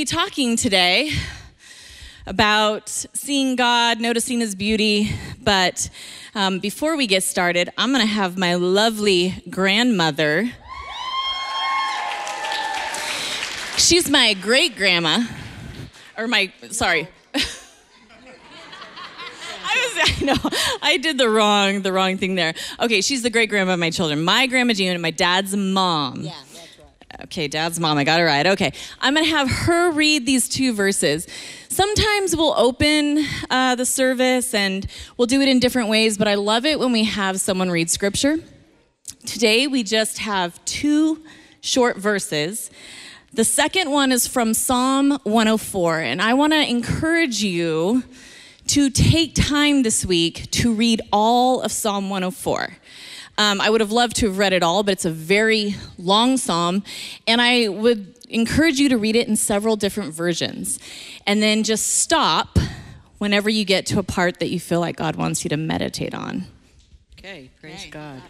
be talking today about seeing God, noticing His beauty. But um, before we get started, I'm going to have my lovely grandmother. She's my great grandma, or my, sorry. I was, I know, I did the wrong, the wrong thing there. Okay, she's the great grandma of my children. My grandma Jean and my dad's mom. Yeah. Okay, dad's mom, I got it right. Okay, I'm gonna have her read these two verses. Sometimes we'll open uh, the service and we'll do it in different ways, but I love it when we have someone read scripture. Today we just have two short verses. The second one is from Psalm 104, and I wanna encourage you to take time this week to read all of Psalm 104. Um, I would have loved to have read it all, but it's a very long psalm, and I would encourage you to read it in several different versions. And then just stop whenever you get to a part that you feel like God wants you to meditate on. Okay, praise God.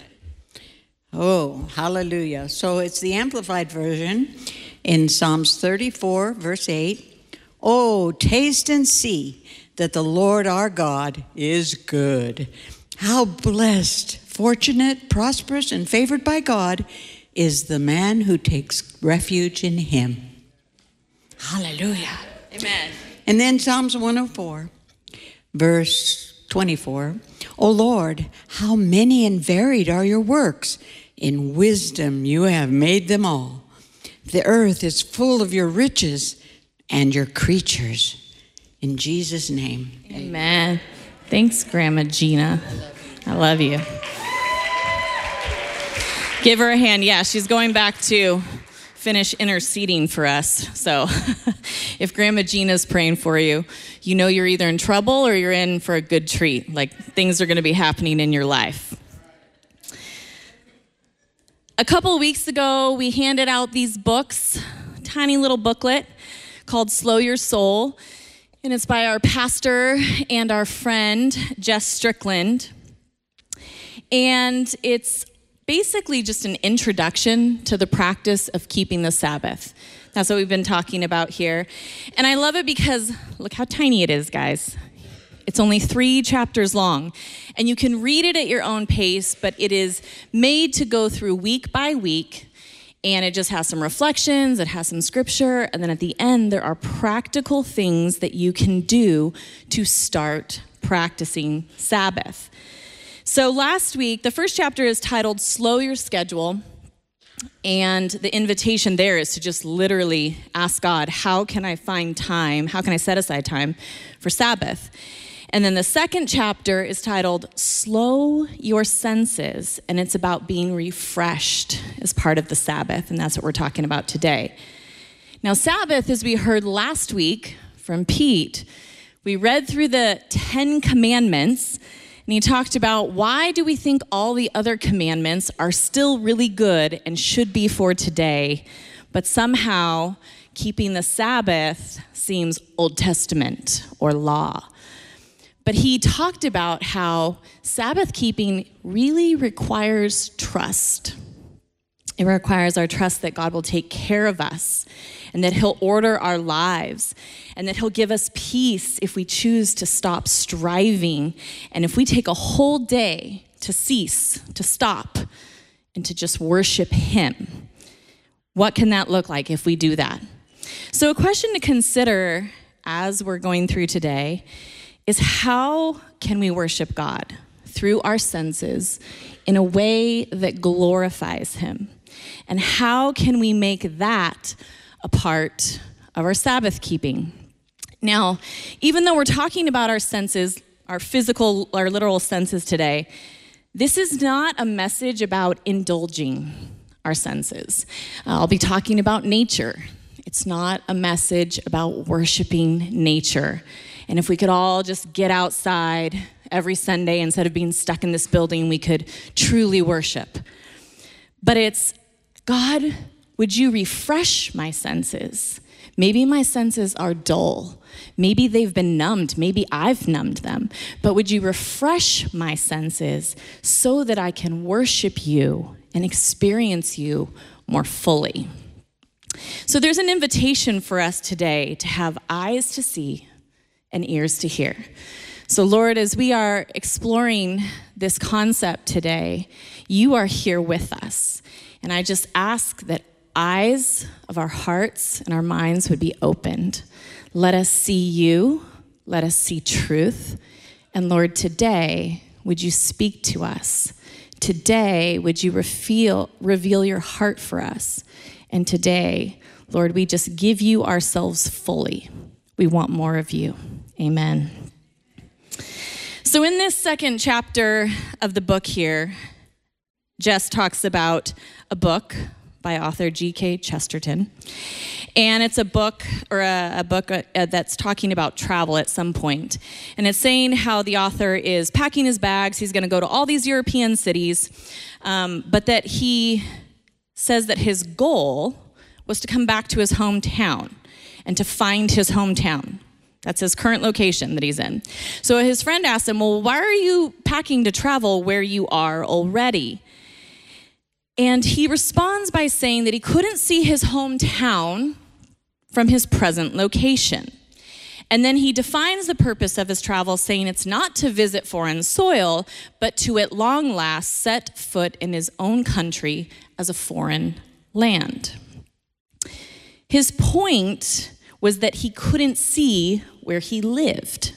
Oh, hallelujah. So it's the Amplified Version in Psalms 34, verse 8. Oh, taste and see that the Lord our God is good. How blessed, fortunate, prosperous, and favored by God is the man who takes refuge in him. Hallelujah. Amen. And then Psalms 104, verse 24. O Lord, how many and varied are your works. In wisdom you have made them all. The earth is full of your riches and your creatures. In Jesus' name. Amen. Thanks, Grandma Gina. I love you. Give her a hand. Yeah, she's going back to finish interceding for us. So if Grandma Gina's praying for you, you know you're either in trouble or you're in for a good treat. Like things are going to be happening in your life. A couple weeks ago, we handed out these books, tiny little booklet called Slow Your Soul. And it's by our pastor and our friend, Jess Strickland. And it's basically just an introduction to the practice of keeping the Sabbath. That's what we've been talking about here. And I love it because look how tiny it is, guys. It's only three chapters long. And you can read it at your own pace, but it is made to go through week by week and it just has some reflections, it has some scripture, and then at the end, there are practical things that you can do to start practicing Sabbath. So last week, the first chapter is titled Slow Your Schedule. And the invitation there is to just literally ask God, how can I find time? How can I set aside time for Sabbath? And then the second chapter is titled Slow Your Senses, and it's about being refreshed as part of the Sabbath, and that's what we're talking about today. Now, Sabbath, as we heard last week from Pete, we read through the 10 commandments, and he talked about why do we think all the other commandments are still really good and should be for today, but somehow keeping the Sabbath seems Old Testament or law. But he talked about how Sabbath keeping really requires trust. It requires our trust that God will take care of us and that He'll order our lives and that He'll give us peace if we choose to stop striving and if we take a whole day to cease, to stop, and to just worship Him. What can that look like if we do that? So, a question to consider as we're going through today is how can we worship God through our senses in a way that glorifies Him? And how can we make that a part of our Sabbath keeping? Now, even though we're talking about our senses, our physical, our literal senses today, this is not a message about indulging our senses. Uh, I'll be talking about nature. It's not a message about worshiping nature. And if we could all just get outside every Sunday instead of being stuck in this building, we could truly worship. But it's God, would you refresh my senses? Maybe my senses are dull. Maybe they've been numbed. Maybe I've numbed them. But would you refresh my senses so that I can worship you and experience you more fully? So there's an invitation for us today to have eyes to see and ears to hear. So, Lord, as we are exploring this concept today, you are here with us. And I just ask that eyes of our hearts and our minds would be opened. Let us see you, let us see truth. And Lord, today, would you speak to us? Today, would you reveal, reveal your heart for us? And today, Lord, we just give you ourselves fully. We want more of you. Amen. So, in this second chapter of the book here, Jess talks about a book by author G.K. Chesterton. And it's a book or a, a book uh, that's talking about travel at some point. And it's saying how the author is packing his bags. He's going to go to all these European cities, um, but that he says that his goal was to come back to his hometown and to find his hometown. That's his current location that he's in. So his friend asked him, Well, why are you packing to travel where you are already? And he responds by saying that he couldn't see his hometown from his present location. And then he defines the purpose of his travel, saying it's not to visit foreign soil, but to at long last set foot in his own country as a foreign land. His point was that he couldn't see where he lived.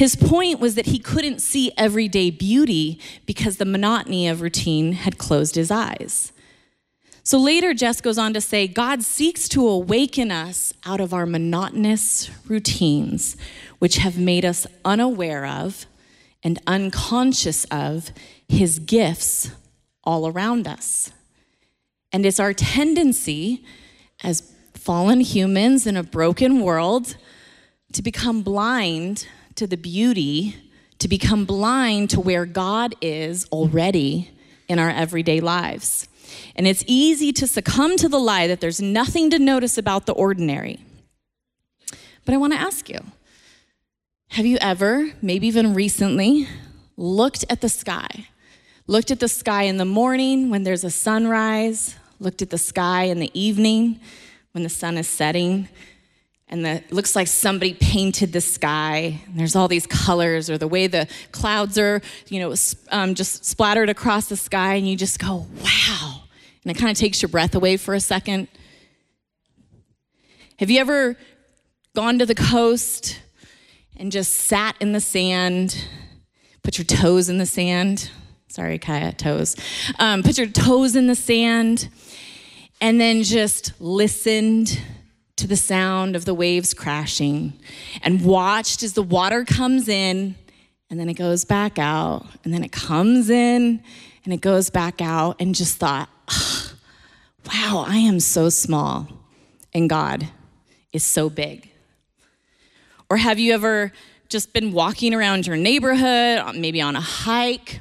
His point was that he couldn't see everyday beauty because the monotony of routine had closed his eyes. So later, Jess goes on to say God seeks to awaken us out of our monotonous routines, which have made us unaware of and unconscious of his gifts all around us. And it's our tendency as fallen humans in a broken world to become blind to the beauty, to become blind to where God is already in our everyday lives. And it's easy to succumb to the lie that there's nothing to notice about the ordinary. But I want to ask you have you ever, maybe even recently, looked at the sky? Looked at the sky in the morning when there's a sunrise, looked at the sky in the evening when the sun is setting, and the, it looks like somebody painted the sky. There's all these colors, or the way the clouds are, you know, um, just splattered across the sky, and you just go, wow. And it kind of takes your breath away for a second. Have you ever gone to the coast and just sat in the sand, put your toes in the sand? Sorry, Kaya, toes. Um, put your toes in the sand, and then just listened to the sound of the waves crashing and watched as the water comes in and then it goes back out and then it comes in and it goes back out and just thought, wow, I am so small and God is so big. Or have you ever just been walking around your neighborhood, maybe on a hike,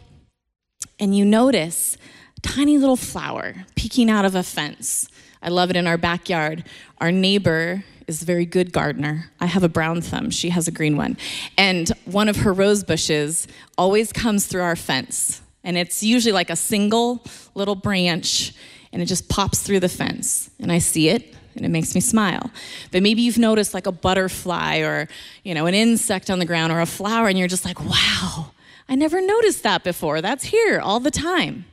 and you notice tiny little flower peeking out of a fence? I love it in our backyard. Our neighbor is a very good gardener. I have a brown thumb, she has a green one. And one of her rose bushes always comes through our fence. And it's usually like a single little branch, and it just pops through the fence. And I see it, and it makes me smile. But maybe you've noticed like a butterfly or, you know, an insect on the ground or a flower, and you're just like, wow, I never noticed that before. That's here all the time.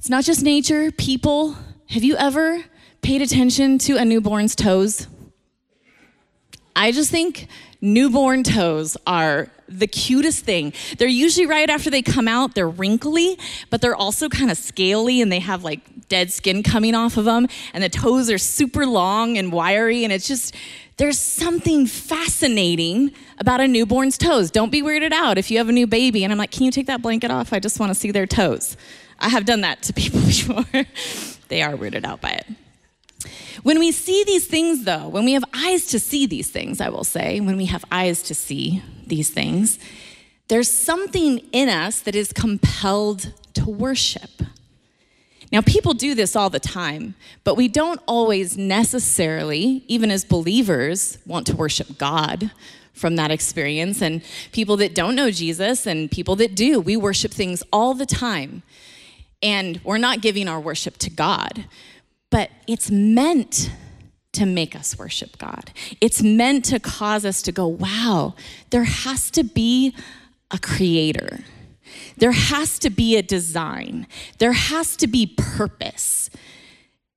It's not just nature, people, have you ever paid attention to a newborn's toes? I just think newborn toes are the cutest thing. They're usually right after they come out, they're wrinkly, but they're also kind of scaly and they have like dead skin coming off of them. And the toes are super long and wiry. And it's just, there's something fascinating about a newborn's toes. Don't be weirded out if you have a new baby and I'm like, can you take that blanket off? I just want to see their toes. I have done that to people before they are rooted out by it. When we see these things, though, when we have eyes to see these things, I will say, when we have eyes to see these things, there's something in us that is compelled to worship. Now, people do this all the time, but we don't always necessarily, even as believers, want to worship God from that experience. And people that don't know Jesus and people that do, we worship things all the time and we're not giving our worship to God. but it's meant to make us worship God. It's meant to cause us to go, wow, there has to be a creator. There has to be a design. There has to be purpose.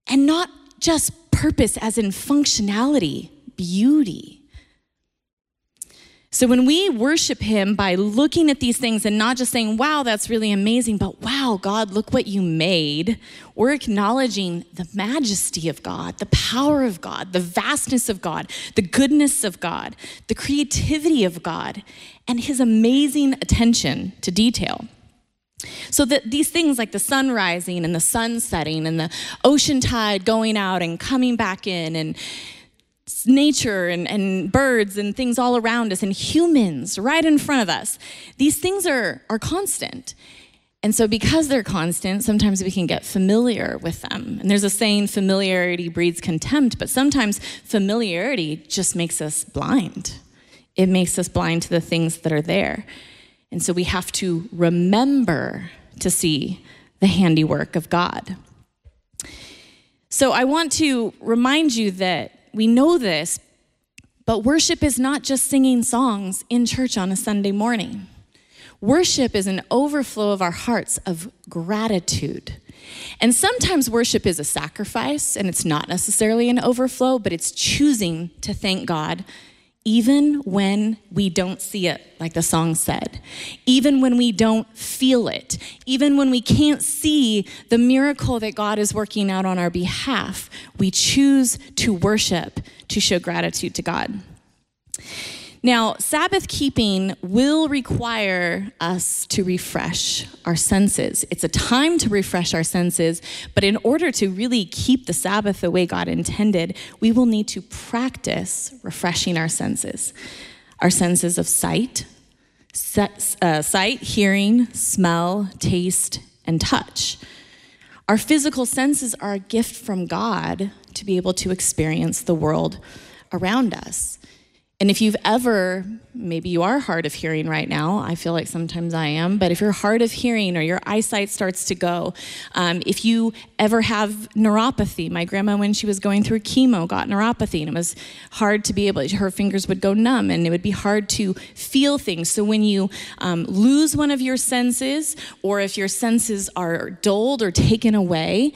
And not just purpose as in functionality, beauty. So when we worship Him by looking at these things and not just saying, wow, that's really amazing, but wow, God, look what you made, we're acknowledging the majesty of God, the power of God, the vastness of God, the goodness of God, the creativity of God, and His amazing attention to detail. So that these things like the sun rising and the sun setting and the ocean tide going out and coming back in and nature and, and birds and things all around us and humans right in front of us. These things are, are constant. And so, because they're constant, sometimes we can get familiar with them. And there's a saying, familiarity breeds contempt, but sometimes familiarity just makes us blind. It makes us blind to the things that are there. And so, we have to remember to see the handiwork of God. So, I want to remind you that we know this, but worship is not just singing songs in church on a Sunday morning. Worship is an overflow of our hearts of gratitude. And sometimes worship is a sacrifice, and it's not necessarily an overflow, but it's choosing to thank God even when we don't see it, like the song said, even when we don't feel it, even when we can't see the miracle that God is working out on our behalf, we choose to worship to show gratitude to God. Now, Sabbath keeping will require us to refresh our senses. It's a time to refresh our senses, but in order to really keep the Sabbath the way God intended, we will need to practice refreshing our senses. Our senses of sight, uh, sight, hearing, smell, taste, and touch. Our physical senses are a gift from God to be able to experience the world around us. And if you've ever, maybe you are hard of hearing right now, I feel like sometimes I am, but if you're hard of hearing or your eyesight starts to go, um, if you ever have neuropathy, my grandma, when she was going through chemo, got neuropathy, and it was hard to be able, her fingers would go numb, and it would be hard to feel things. So when you um, lose one of your senses, or if your senses are dulled or taken away,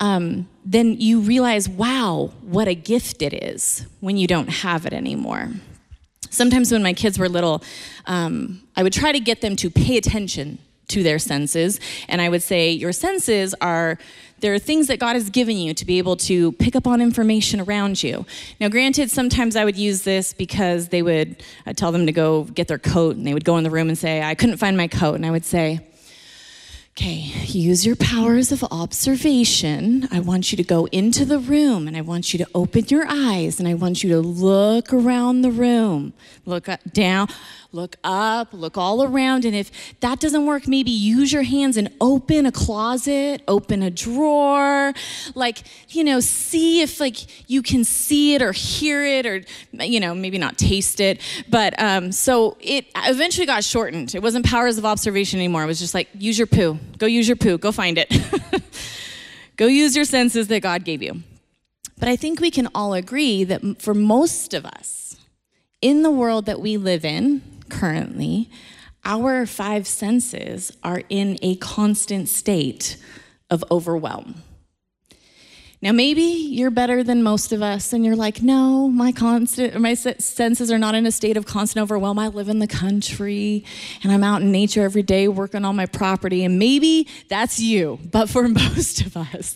um, then you realize, wow, what a gift it is when you don't have it anymore. Sometimes when my kids were little, um, I would try to get them to pay attention to their senses. And I would say, Your senses are, there are things that God has given you to be able to pick up on information around you. Now, granted, sometimes I would use this because they would I'd tell them to go get their coat, and they would go in the room and say, I couldn't find my coat. And I would say, Okay, use your powers of observation. I want you to go into the room and I want you to open your eyes and I want you to look around the room. Look down, look up, look all around. And if that doesn't work, maybe use your hands and open a closet, open a drawer. Like, you know, see if like you can see it or hear it or, you know, maybe not taste it. But um, so it eventually got shortened. It wasn't powers of observation anymore. It was just like, use your poo. Go use your poo. Go find it. Go use your senses that God gave you. But I think we can all agree that for most of us, in the world that we live in, currently, our five senses are in a constant state of overwhelm. Now, maybe you're better than most of us, and you're like, no, my constant, my senses are not in a state of constant overwhelm. I live in the country, and I'm out in nature every day working on my property, and maybe that's you. But for most of us,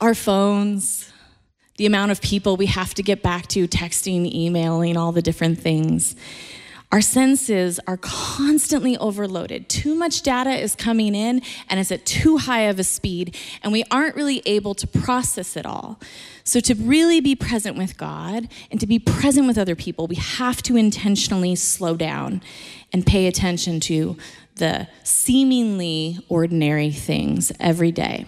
our phones, the amount of people we have to get back to, texting, emailing, all the different things. Our senses are constantly overloaded. Too much data is coming in and it's at too high of a speed, and we aren't really able to process it all. So, to really be present with God and to be present with other people, we have to intentionally slow down and pay attention to the seemingly ordinary things every day.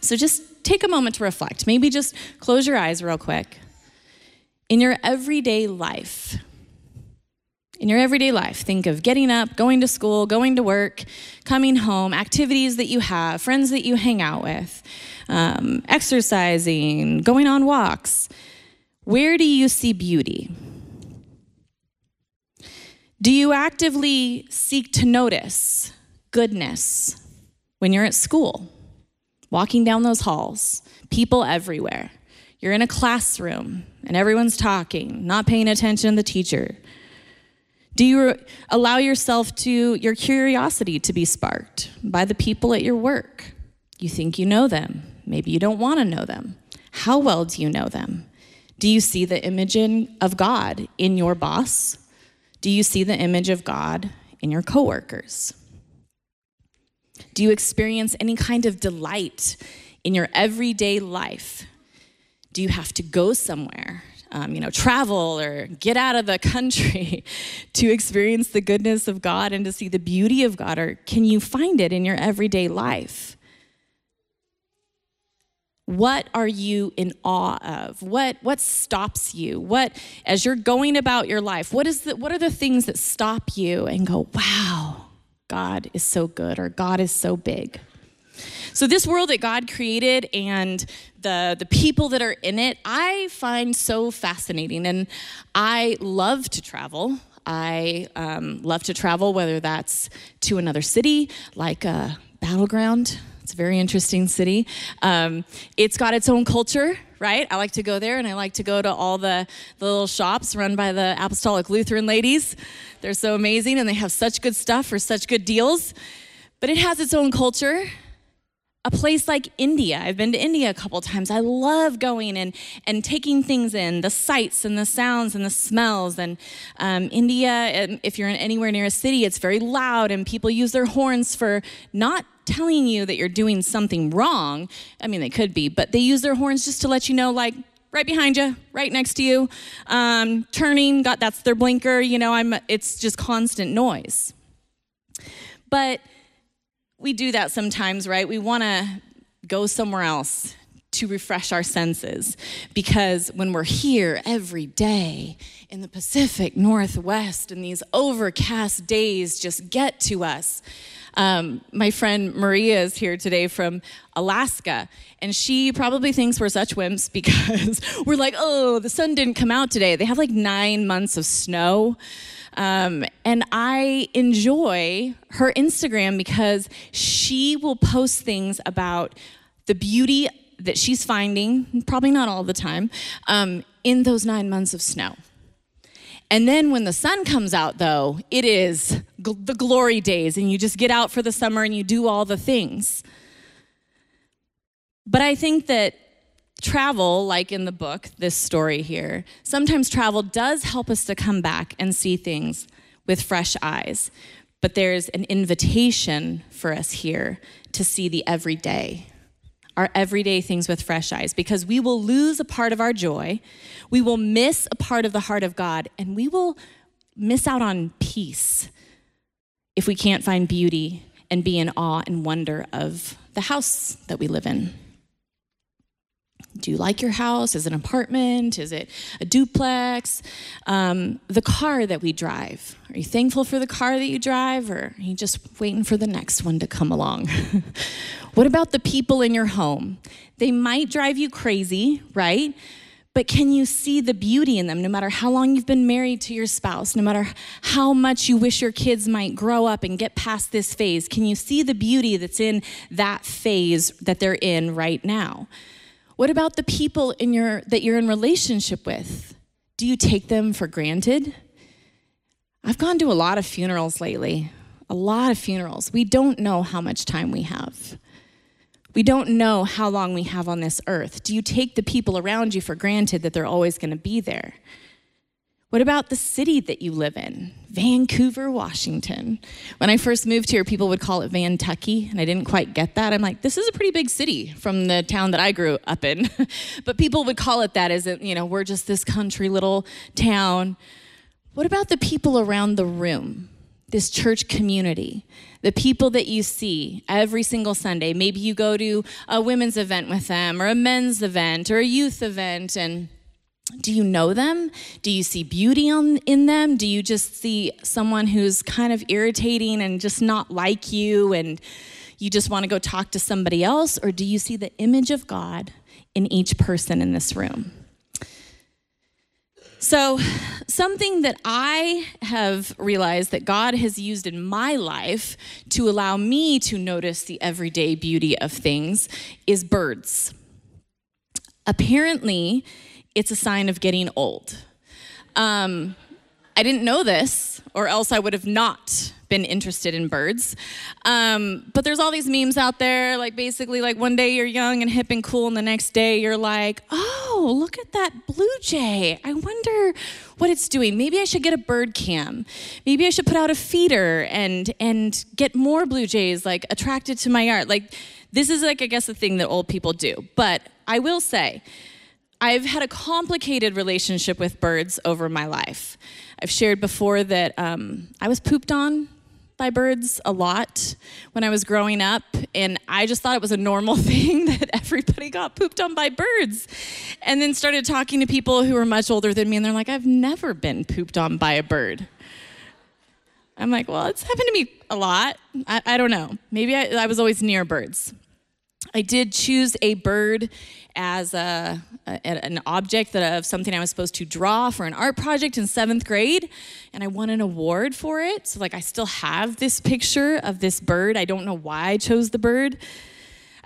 So, just take a moment to reflect. Maybe just close your eyes real quick. In your everyday life, In your everyday life, think of getting up, going to school, going to work, coming home, activities that you have, friends that you hang out with, um, exercising, going on walks. Where do you see beauty? Do you actively seek to notice goodness when you're at school, walking down those halls, people everywhere? You're in a classroom and everyone's talking, not paying attention to the teacher. Do you allow yourself to, your curiosity to be sparked by the people at your work? You think you know them. Maybe you don't want to know them. How well do you know them? Do you see the image of God in your boss? Do you see the image of God in your coworkers? Do you experience any kind of delight in your everyday life? Do you have to go somewhere um, you know, travel or get out of the country to experience the goodness of God and to see the beauty of God? Or can you find it in your everyday life? What are you in awe of? What, what stops you? What, as you're going about your life, what, is the, what are the things that stop you and go, wow, God is so good or God is so big? So, this world that God created and the, the people that are in it, I find so fascinating. And I love to travel. I um, love to travel, whether that's to another city, like Battle Ground. It's a very interesting city. Um, it's got its own culture, right? I like to go there and I like to go to all the, the little shops run by the Apostolic Lutheran ladies. They're so amazing and they have such good stuff for such good deals. But it has its own culture a place like India. I've been to India a couple times. I love going and, and taking things in, the sights and the sounds and the smells. And um, India, um, if you're in anywhere near a city, it's very loud and people use their horns for not telling you that you're doing something wrong. I mean, they could be, but they use their horns just to let you know, like, right behind you, right next to you, um, turning, got that's their blinker. You know, I'm. It's just constant noise. But we do that sometimes, right? We want to go somewhere else to refresh our senses because when we're here every day in the Pacific Northwest and these overcast days just get to us. Um, my friend Maria is here today from Alaska, and she probably thinks we're such wimps because we're like, oh, the sun didn't come out today. They have like nine months of snow. Um, and I enjoy her Instagram because she will post things about the beauty that she's finding, probably not all the time, um, in those nine months of snow. And then when the sun comes out, though, it is gl- the glory days, and you just get out for the summer and you do all the things. But I think that travel, like in the book, this story here, sometimes travel does help us to come back and see things with fresh eyes. But there's an invitation for us here to see the everyday, our everyday things with fresh eyes, because we will lose a part of our joy, we will miss a part of the heart of God, and we will miss out on peace if we can't find beauty and be in awe and wonder of the house that we live in. Do you like your house? Is it an apartment? Is it a duplex? Um, the car that we drive. Are you thankful for the car that you drive, or are you just waiting for the next one to come along? what about the people in your home? They might drive you crazy, right? But can you see the beauty in them no matter how long you've been married to your spouse, no matter how much you wish your kids might grow up and get past this phase? Can you see the beauty that's in that phase that they're in right now? What about the people in your, that you're in relationship with? Do you take them for granted? I've gone to a lot of funerals lately, a lot of funerals. We don't know how much time we have. We don't know how long we have on this earth. Do you take the people around you for granted that they're always going to be there? What about the city that you live in? Vancouver, Washington. When I first moved here, people would call it Vantucky, and I didn't quite get that. I'm like, this is a pretty big city from the town that I grew up in. but people would call it that as, you know, we're just this country little town. What about the people around the room? This church community, the people that you see every single Sunday. Maybe you go to a women's event with them, or a men's event, or a youth event, and Do you know them? Do you see beauty on, in them? Do you just see someone who's kind of irritating and just not like you and you just want to go talk to somebody else? Or do you see the image of God in each person in this room? So, something that I have realized that God has used in my life to allow me to notice the everyday beauty of things is birds. Apparently, it's a sign of getting old. Um, I didn't know this, or else I would have not been interested in birds. Um, but there's all these memes out there, like basically, like one day you're young and hip and cool, and the next day you're like, oh, look at that blue jay. I wonder what it's doing. Maybe I should get a bird cam. Maybe I should put out a feeder and and get more blue jays like attracted to my yard. Like this is like I guess the thing that old people do. But I will say. I've had a complicated relationship with birds over my life. I've shared before that um, I was pooped on by birds a lot when I was growing up, and I just thought it was a normal thing that everybody got pooped on by birds. And then started talking to people who were much older than me, and they're like, I've never been pooped on by a bird. I'm like, well, it's happened to me a lot. I, I don't know. Maybe I, I was always near birds. I did choose a bird as a, a, an object that, of something I was supposed to draw for an art project in seventh grade, and I won an award for it. So, like, I still have this picture of this bird. I don't know why I chose the bird.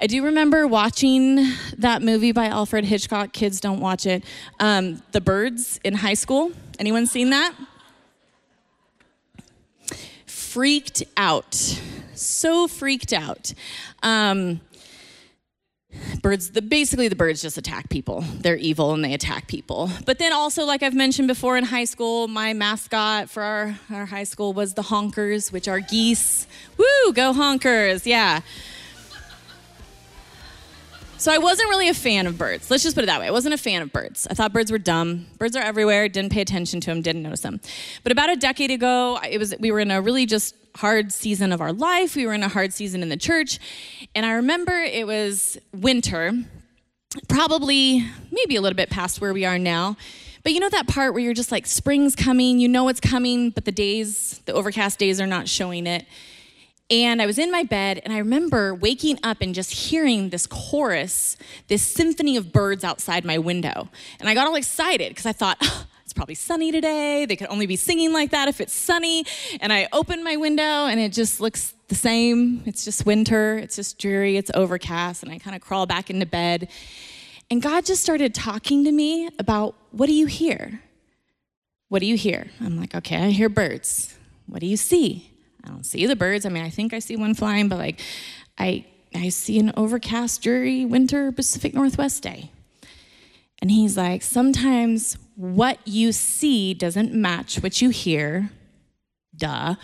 I do remember watching that movie by Alfred Hitchcock. Kids don't watch it. Um, the Birds in high school. Anyone seen that? Freaked out. So freaked out. Um, birds the basically the birds just attack people they're evil and they attack people but then also like i've mentioned before in high school my mascot for our, our high school was the honkers which are geese woo go honkers yeah so I wasn't really a fan of birds. Let's just put it that way. I wasn't a fan of birds. I thought birds were dumb. Birds are everywhere. Didn't pay attention to them. Didn't notice them. But about a decade ago, it was we were in a really just hard season of our life. We were in a hard season in the church, and I remember it was winter, probably maybe a little bit past where we are now. But you know that part where you're just like spring's coming, you know it's coming, but the days, the overcast days are not showing it. And I was in my bed, and I remember waking up and just hearing this chorus, this symphony of birds outside my window. And I got all excited because I thought, oh, it's probably sunny today. They could only be singing like that if it's sunny. And I open my window, and it just looks the same. It's just winter, it's just dreary, it's overcast. And I kind of crawl back into bed. And God just started talking to me about what do you hear? What do you hear? I'm like, okay, I hear birds. What do you see? I don't see the birds. I mean, I think I see one flying, but like, I I see an overcast, dreary winter Pacific Northwest day. And he's like, sometimes what you see doesn't match what you hear. Duh.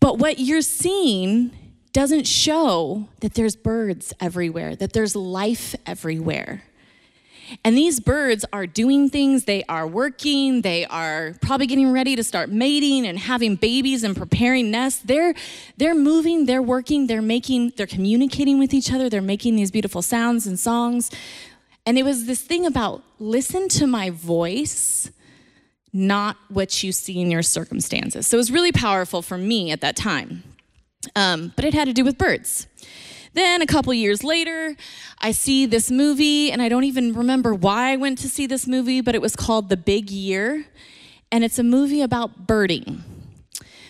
But what you're seeing doesn't show that there's birds everywhere, that there's life everywhere. And these birds are doing things, they are working, they are probably getting ready to start mating and having babies and preparing nests. They're they're moving, they're working, they're making, they're communicating with each other, they're making these beautiful sounds and songs. And it was this thing about listen to my voice, not what you see in your circumstances. So it was really powerful for me at that time. Um, but it had to do with birds. Then a couple years later, I see this movie, and I don't even remember why I went to see this movie, but it was called The Big Year. And it's a movie about birding.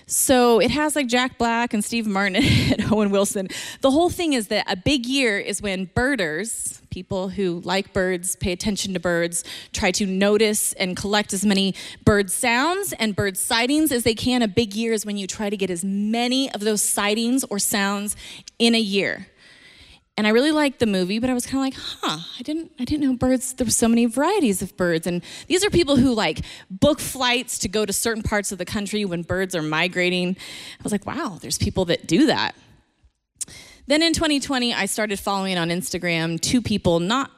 So it has like Jack Black and Steve Martin and Owen Wilson. The whole thing is that a big year is when birders, people who like birds, pay attention to birds, try to notice and collect as many bird sounds and bird sightings as they can. A big year is when you try to get as many of those sightings or sounds in a year and I really liked the movie, but I was kind of like, huh, I didn't, I didn't know birds. There were so many varieties of birds, and these are people who like book flights to go to certain parts of the country when birds are migrating. I was like, wow, there's people that do that. Then in 2020, I started following on Instagram two people, not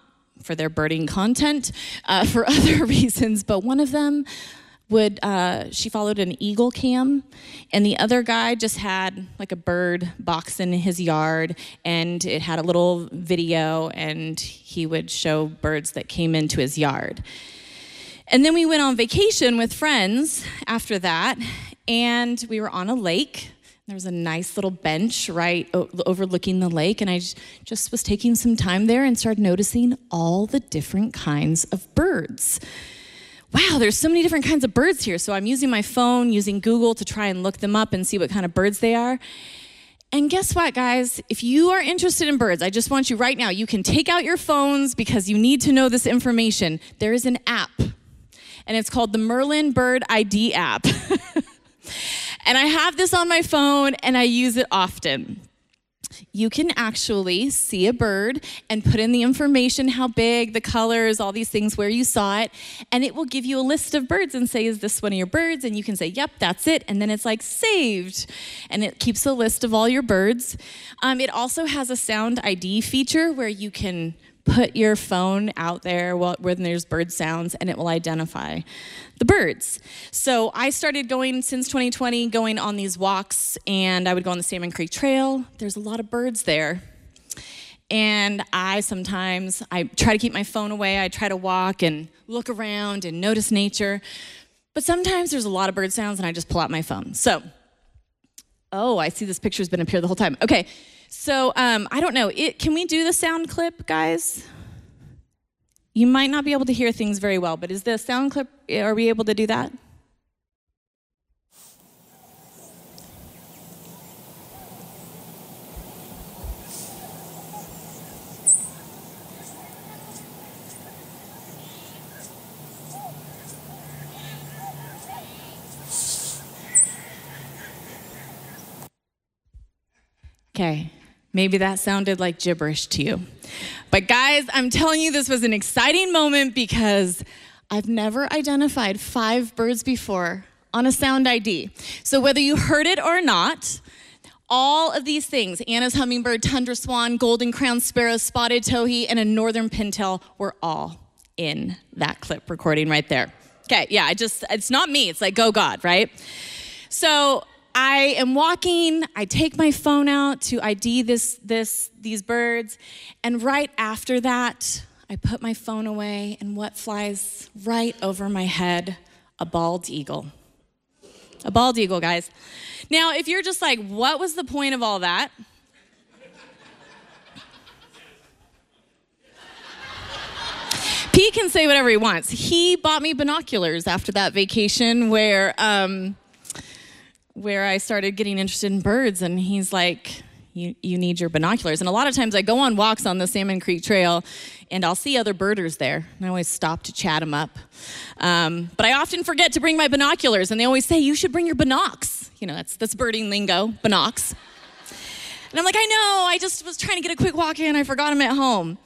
for their birding content, uh, for other reasons, but one of them would uh, she followed an eagle cam and the other guy just had like a bird box in his yard and it had a little video and he would show birds that came into his yard And then we went on vacation with friends after that, and we were on a lake. There was a nice little bench right overlooking the lake, and I just was taking some time there and started noticing all the different kinds of birds. Wow, there's so many different kinds of birds here. So I'm using my phone, using Google to try and look them up and see what kind of birds they are. And guess what, guys? If you are interested in birds, I just want you right now, you can take out your phones because you need to know this information. There is an app, and it's called the Merlin Bird ID app. And I have this on my phone and I use it often. You can actually see a bird and put in the information how big, the colors, all these things, where you saw it, and it will give you a list of birds and say, Is this one of your birds? And you can say, Yep, that's it. And then it's like saved, and it keeps a list of all your birds. Um, it also has a sound ID feature where you can put your phone out there when there's bird sounds and it will identify the birds. So I started going since 2020, going on these walks, and I would go on the Salmon Creek Trail. There's a lot of birds there. And I sometimes I try to keep my phone away. I try to walk and look around and notice nature. But sometimes there's a lot of bird sounds and I just pull out my phone. So, oh, I see this picture's been up here the whole time. Okay. So um, I don't know. It, can we do the sound clip, guys? You might not be able to hear things very well, but is the sound clip, are we able to do that? Okay, maybe that sounded like gibberish to you. But guys, I'm telling you, this was an exciting moment because I've never identified five birds before on a sound ID. So whether you heard it or not, all of these things Anna's hummingbird, tundra swan, golden crowned sparrow, spotted towhee, and a northern pintail were all in that clip recording right there. Okay, yeah, I just, it's not me, it's like, go God, right? So I am walking, I take my phone out to ID this, this, these birds, and right after that, I put my phone away, and what flies right over my head? A bald eagle. A bald eagle, guys. Now, if you're just like, what was the point of all that? Pete can say whatever he wants. He bought me binoculars after that vacation where um, where I started getting interested in birds, and he's like, you, you need your binoculars. And a lot of times I go on walks on the Salmon Creek Trail and I'll see other birders there. And I always stop to chat them up. Um, but I often forget to bring my binoculars, and they always say, You should bring your binocs. You know, that's, that's birding lingo, binocs. And I'm like, I know, I just was trying to get a quick walk in, I forgot them at home.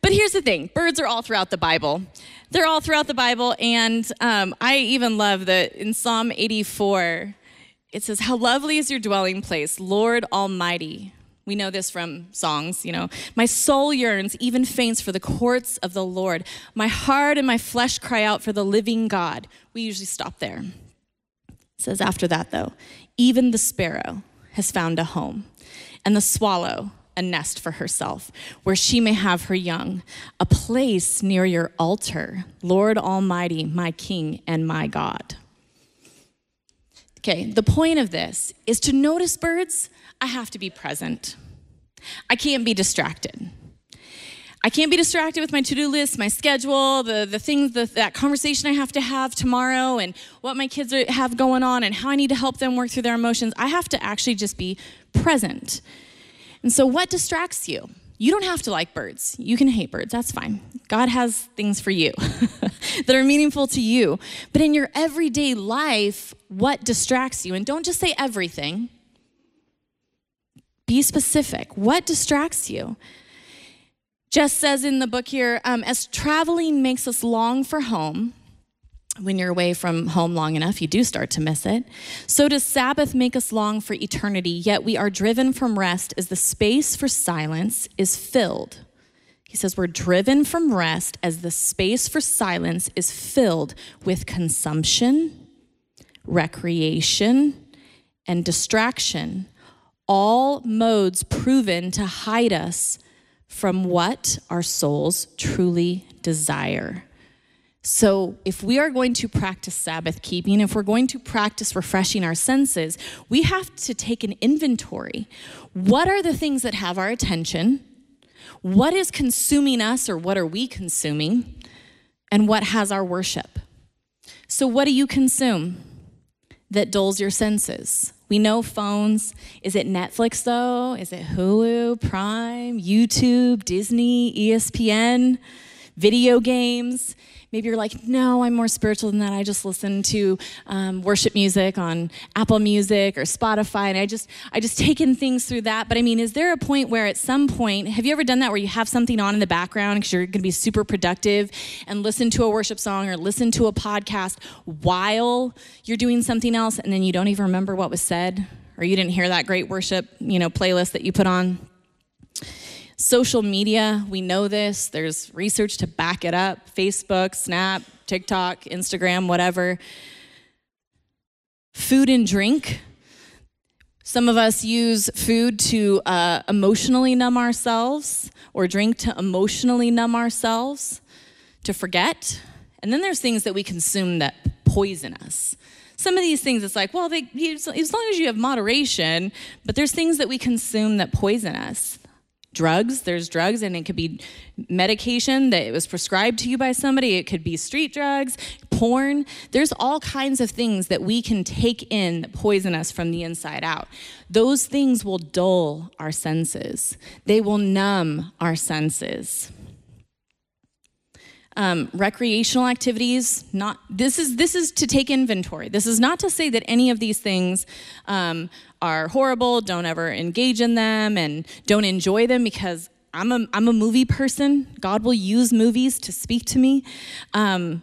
But here's the thing birds are all throughout the Bible. They're all throughout the Bible, and um, I even love that in Psalm 84, it says, How lovely is your dwelling place, Lord Almighty. We know this from songs, you know. My soul yearns, even faints for the courts of the Lord. My heart and my flesh cry out for the living God. We usually stop there. It says after that, though, even the sparrow has found a home, and the swallow a nest for herself, where she may have her young, a place near your altar, Lord Almighty, my King and my God. Okay, the point of this is to notice birds, I have to be present. I can't be distracted. I can't be distracted with my to do list, my schedule, the, the things, the, that conversation I have to have tomorrow, and what my kids are, have going on, and how I need to help them work through their emotions. I have to actually just be present. And so, what distracts you? You don't have to like birds. You can hate birds. That's fine. God has things for you that are meaningful to you. But in your everyday life, what distracts you? And don't just say everything, be specific. What distracts you? Jess says in the book here um, as traveling makes us long for home, when you're away from home long enough, you do start to miss it. So does Sabbath make us long for eternity, yet we are driven from rest as the space for silence is filled. He says we're driven from rest as the space for silence is filled with consumption, recreation, and distraction, all modes proven to hide us from what our souls truly desire. So, if we are going to practice Sabbath keeping, if we're going to practice refreshing our senses, we have to take an inventory. What are the things that have our attention? What is consuming us, or what are we consuming? And what has our worship? So, what do you consume that dulls your senses? We know phones. Is it Netflix, though? Is it Hulu, Prime, YouTube, Disney, ESPN, video games? Maybe you're like, no, I'm more spiritual than that. I just listen to um, worship music on Apple Music or Spotify, and I just I just take in things through that. But I mean, is there a point where at some point, have you ever done that where you have something on in the background because you're going to be super productive and listen to a worship song or listen to a podcast while you're doing something else, and then you don't even remember what was said, or you didn't hear that great worship you know playlist that you put on? Social media, we know this. There's research to back it up Facebook, Snap, TikTok, Instagram, whatever. Food and drink. Some of us use food to uh, emotionally numb ourselves or drink to emotionally numb ourselves, to forget. And then there's things that we consume that poison us some of these things it's like well they, as long as you have moderation but there's things that we consume that poison us drugs. There's drugs, and it could be medication that it was prescribed to you by somebody. It could be street drugs, porn. There's all kinds of things that we can take in that poison us from the inside out. Those things will dull our senses, they will numb our senses. Um, recreational activities not this is this is to take inventory this is not to say that any of these things um, are horrible, don't ever engage in them and don't enjoy them because I'm a, I'm a movie person. God will use movies to speak to me. Um,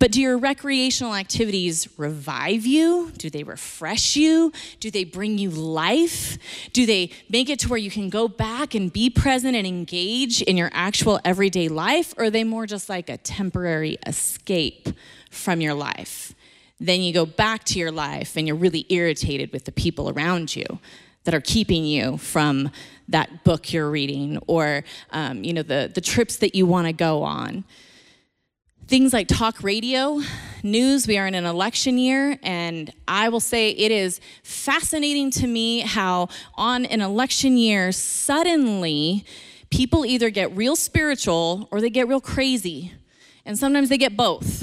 but do your recreational activities revive you? Do they refresh you? Do they bring you life? Do they make it to where you can go back and be present and engage in your actual everyday life? Or are they more just like a temporary escape from your life? Then you go back to your life and you're really irritated with the people around you that are keeping you from that book you're reading or um, you know the, the trips that you want to go on. Things like talk radio news we are in an election year and i will say it is fascinating to me how on an election year suddenly people either get real spiritual or they get real crazy and sometimes they get both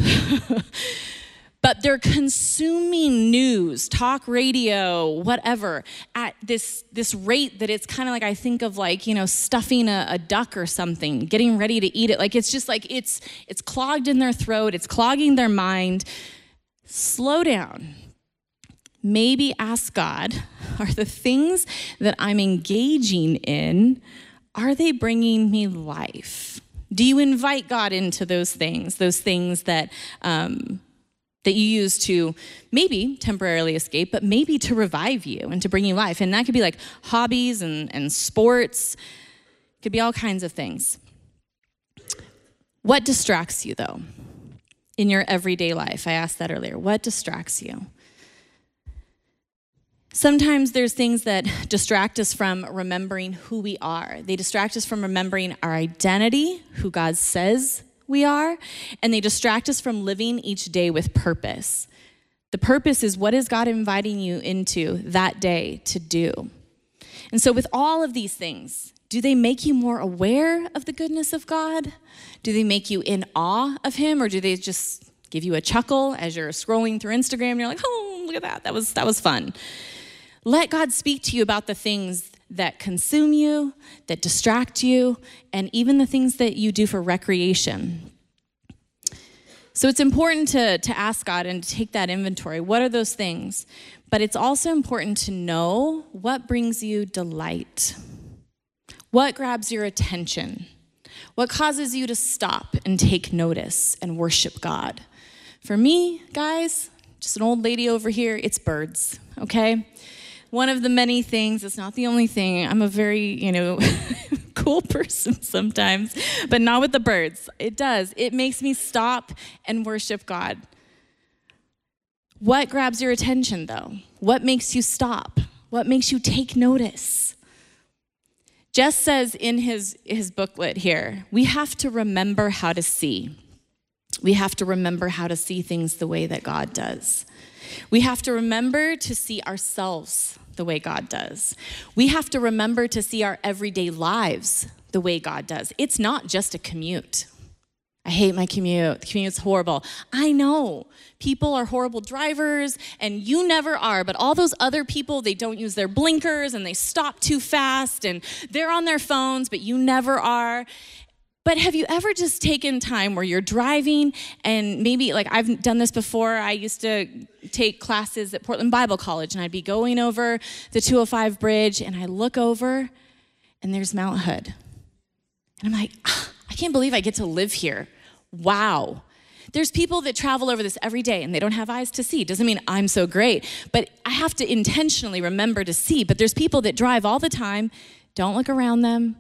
but they're consuming news, talk radio, whatever, at this this rate that it's kind of like I think of like you know stuffing a, a, duck or something, getting ready to eat it. Like it's just like it's it's clogged in their throat, it's clogging their mind. Slow down. Maybe ask God, are the things that I'm engaging in, are they bringing me life? Do you invite God into those things, those things that um, that you use to maybe temporarily escape, but maybe to revive you and to bring you life. And that could be like hobbies and, and sports, it could be all kinds of things. What distracts you though in your everyday life? I asked that earlier. What distracts you? Sometimes there's things that distract us from remembering who we are. They distract us from remembering our identity, who God says we are, and they distract us from living each day with purpose. The purpose is what is God inviting you into that day to do? And so, with all of these things, do they make you more aware of the goodness of God? Do they make you in awe of Him, or do they just give you a chuckle as you're scrolling through Instagram and you're like, oh, look at that, that was, that was fun? Let God speak to you about the things that consume you, that distract you, and even the things that you do for recreation. So it's important to, to ask God and to take that inventory. What are those things? But it's also important to know what brings you delight. What grabs your attention? What causes you to stop and take notice and worship God? For me, guys, just an old lady over here, it's birds, okay? One of the many things. It's not the only thing. I'm a very, you know, cool person sometimes, but not with the birds. It does. It makes me stop and worship God. What grabs your attention though? What makes you stop? What makes you take notice? Jess says in his, his booklet here, we have to remember how to see. we have to remember how to see things the way that God does. We have to remember to see ourselves the way God does. We have to remember to see our everyday lives the way God does. It's not just a commute. I hate my commute. The commute's horrible. I know people are horrible drivers, and you never are, but all those other people, they don't use their blinkers and they stop too fast and they're on their phones, but you never are. But have you ever just taken time where you're driving and maybe, like I've done this before, I used to take classes at Portland Bible College and I'd be going over the 205 bridge and I look over and there's Mount Hood. And I'm like, ah, I can't believe I get to live here. Wow. There's people that travel over this every day and they don't have eyes to see. Doesn't mean I'm so great, but I have to intentionally remember to see. But there's people that drive all the time, don't look around them,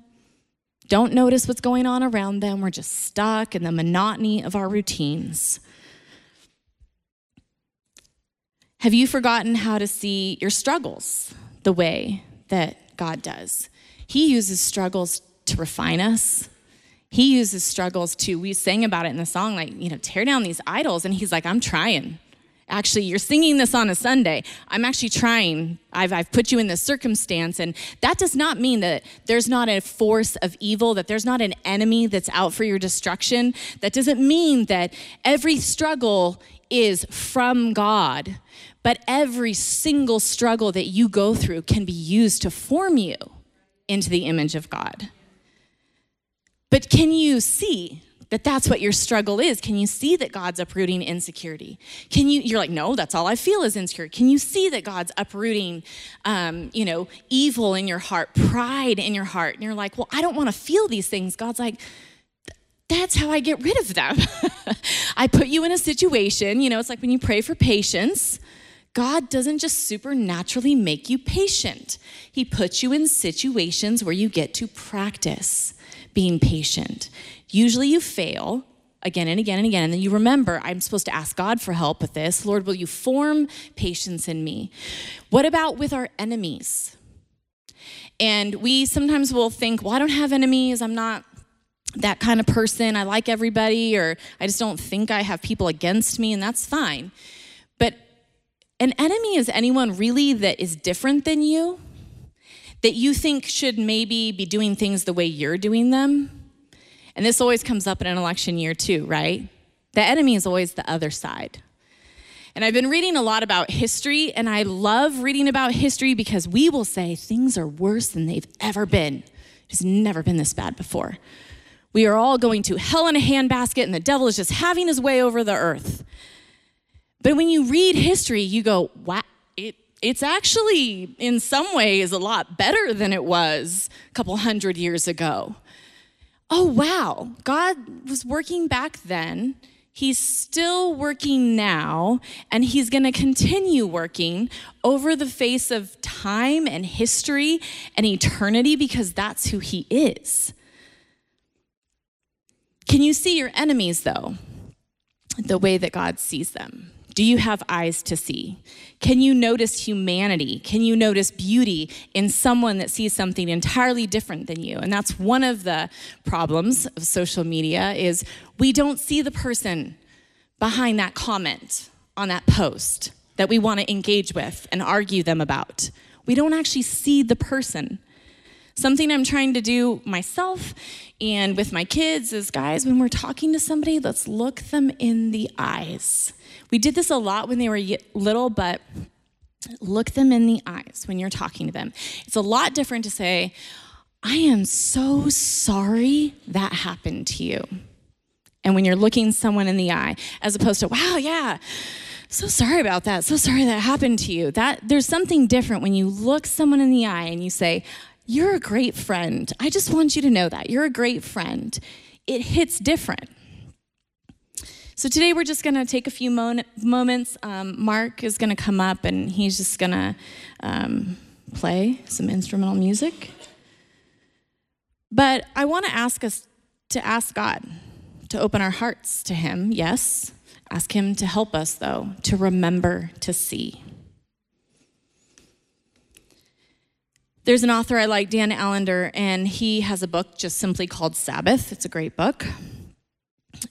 don't notice what's going on around them. We're just stuck in the monotony of our routines. Have you forgotten how to see your struggles the way that God does? He uses struggles to refine us. He uses struggles to, we sang about it in the song, like, you know, tear down these idols. And he's like, I'm trying. Actually, you're singing this on a Sunday. I'm actually trying. I've, I've put you in this circumstance. And that does not mean that there's not a force of evil, that there's not an enemy that's out for your destruction. That doesn't mean that every struggle is from God. But every single struggle that you go through can be used to form you into the image of God. But can you see that that's what your struggle is? Can you see that God's uprooting insecurity? Can you, you're like, no, that's all I feel is insecure. Can you see that God's uprooting, um, you know, evil in your heart, pride in your heart? And you're like, well, I don't want to feel these things. God's like, that's how I get rid of them. I put you in a situation, you know, it's like when you pray for patience. God doesn't just supernaturally make you patient. He puts you in situations where you get to practice being patient. Usually you fail again and again and again, and then you remember, I'm supposed to ask God for help with this. Lord, will you form patience in me? What about with our enemies? And we sometimes will think, well, I don't have enemies. I'm not that kind of person. I like everybody, or I just don't think I have people against me, and that's fine. But an enemy is anyone really that is different than you that you think should maybe be doing things the way you're doing them. And this always comes up in an election year, too, right? The enemy is always the other side. And I've been reading a lot about history, and I love reading about history because we will say things are worse than they've ever been. It's never been this bad before. We are all going to hell in a handbasket, and the devil is just having his way over the earth. But when you read history, you go, wow, it, it's actually, in some ways, a lot better than it was a couple hundred years ago. Oh, wow, God was working back then. He's still working now, and He's going to continue working over the face of time and history and eternity because that's who He is. Can you see your enemies, though, the way that God sees them? Do you have eyes to see? Can you notice humanity? Can you notice beauty in someone that sees something entirely different than you? And that's one of the problems of social media is we don't see the person behind that comment on that post that we want to engage with and argue them about. We don't actually see the person. Something I'm trying to do myself and with my kids is guys, when we're talking to somebody, let's look them in the eyes. We did this a lot when they were little, but look them in the eyes when you're talking to them. It's a lot different to say, I am so sorry that happened to you. And when you're looking someone in the eye, as opposed to, wow, yeah, so sorry about that. So sorry that happened to you. That there's something different when you look someone in the eye and you say, you're a great friend. I just want you to know that. You're a great friend. It hits different. So today we're just going to take a few mo- moments. Um, Mark is going to come up and he's just going to um, play some instrumental music. But I want to ask us to ask God to open our hearts to Him, yes. Ask Him to help us, though, to remember to see. There's an author I like, Dan Allender, and he has a book just simply called Sabbath. It's a great book.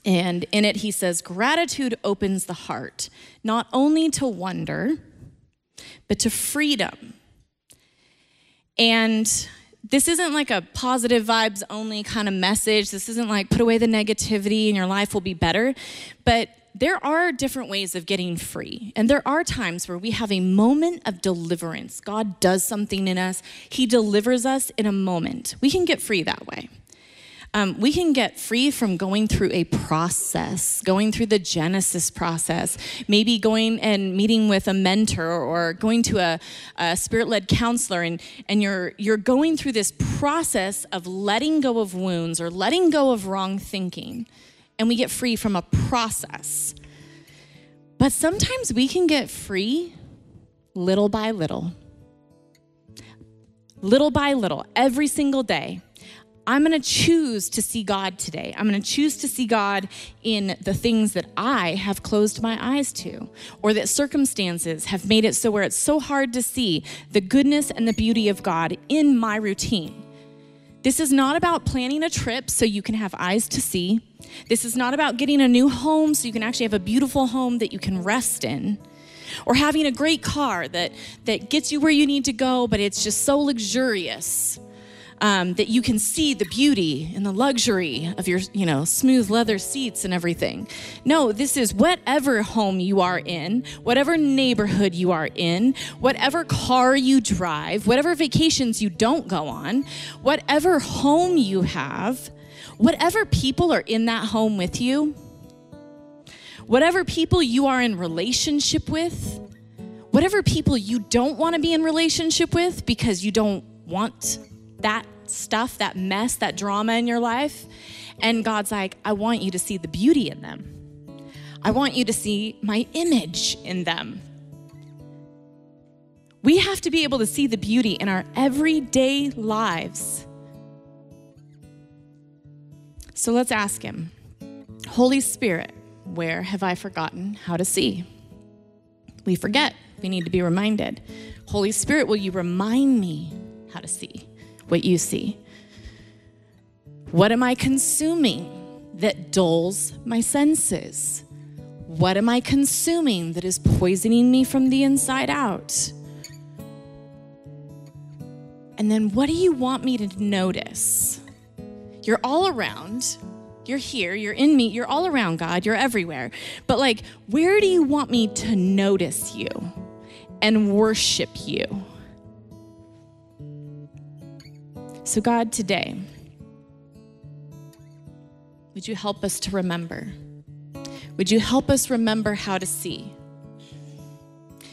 And in it, he says, Gratitude opens the heart, not only to wonder, but to freedom. And this isn't like a positive vibes only kind of message. This isn't like put away the negativity and your life will be better. But there are different ways of getting free. And there are times where we have a moment of deliverance. God does something in us, He delivers us in a moment. We can get free that way. Um, we can get free from going through a process, going through the Genesis process, maybe going and meeting with a mentor or going to a, a spirit led counselor, and, and you're, you're going through this process of letting go of wounds or letting go of wrong thinking and we get free from a process. But sometimes we can get free little by little. Little by little, every single day. I'm going to choose to see God today. I'm going to choose to see God in the things that I have closed my eyes to, or that circumstances have made it so where it's so hard to see the goodness and the beauty of God in my routine. This is not about planning a trip so you can have eyes to see. This is not about getting a new home so you can actually have a beautiful home that you can rest in. Or having a great car that, that gets you where you need to go, but it's just so luxurious um, that you can see the beauty and the luxury of your, you know, smooth leather seats and everything. No, this is whatever home you are in, whatever neighborhood you are in, whatever car you drive, whatever vacations you don't go on, whatever home you have, whatever people are in that home with you, whatever people you are in relationship with, whatever people you don't want to be in relationship with because you don't want that stuff, that mess, that drama in your life. And God's like, I want you to see the beauty in them. I want you to see my image in them. We have to be able to see the beauty in our everyday lives. So let's ask Him Holy Spirit, where have I forgotten how to see? We forget. We need to be reminded. Holy Spirit, will you remind me how to see? What you see? What am I consuming that dulls my senses? What am I consuming that is poisoning me from the inside out? And then what do you want me to notice? You're all around. You're here, you're in me, you're all around God, you're everywhere. But like, where do you want me to notice you and worship you? So, God, today, would you help us to remember? Would you help us remember how to see?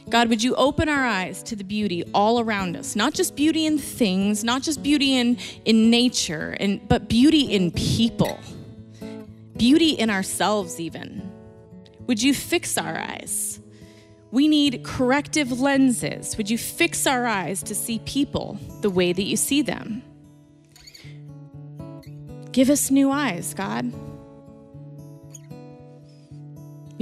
God, would you open our eyes to the beauty all around us? Not just beauty in things, not just beauty in, in nature, and, but beauty in people, beauty in ourselves, even. Would you fix our eyes? We need corrective lenses. Would you fix our eyes to see people the way that you see them? Give us new eyes, God.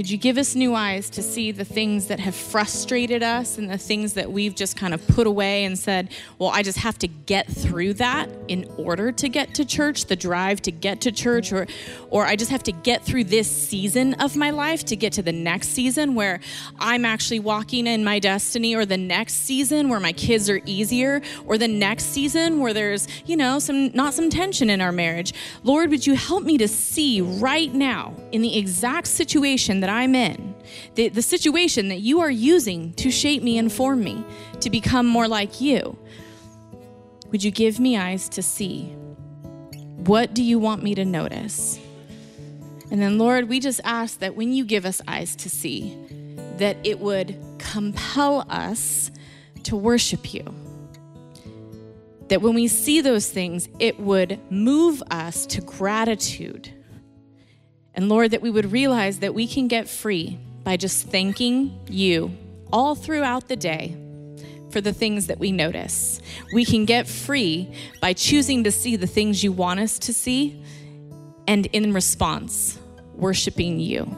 Would you give us new eyes to see the things that have frustrated us and the things that we've just kind of put away and said, well, I just have to get through that in order to get to church, the drive to get to church, or, or I just have to get through this season of my life to get to the next season where I'm actually walking in my destiny, or the next season where my kids are easier, or the next season where there's, you know, some not some tension in our marriage. Lord, would you help me to see right now in the exact situation that I'm in, the, the situation that you are using to shape me and form me to become more like you. Would you give me eyes to see? What do you want me to notice? And then, Lord, we just ask that when you give us eyes to see, that it would compel us to worship you. That when we see those things, it would move us to gratitude and Lord, that we would realize that we can get free by just thanking you all throughout the day for the things that we notice. We can get free by choosing to see the things you want us to see and in response, worshiping you.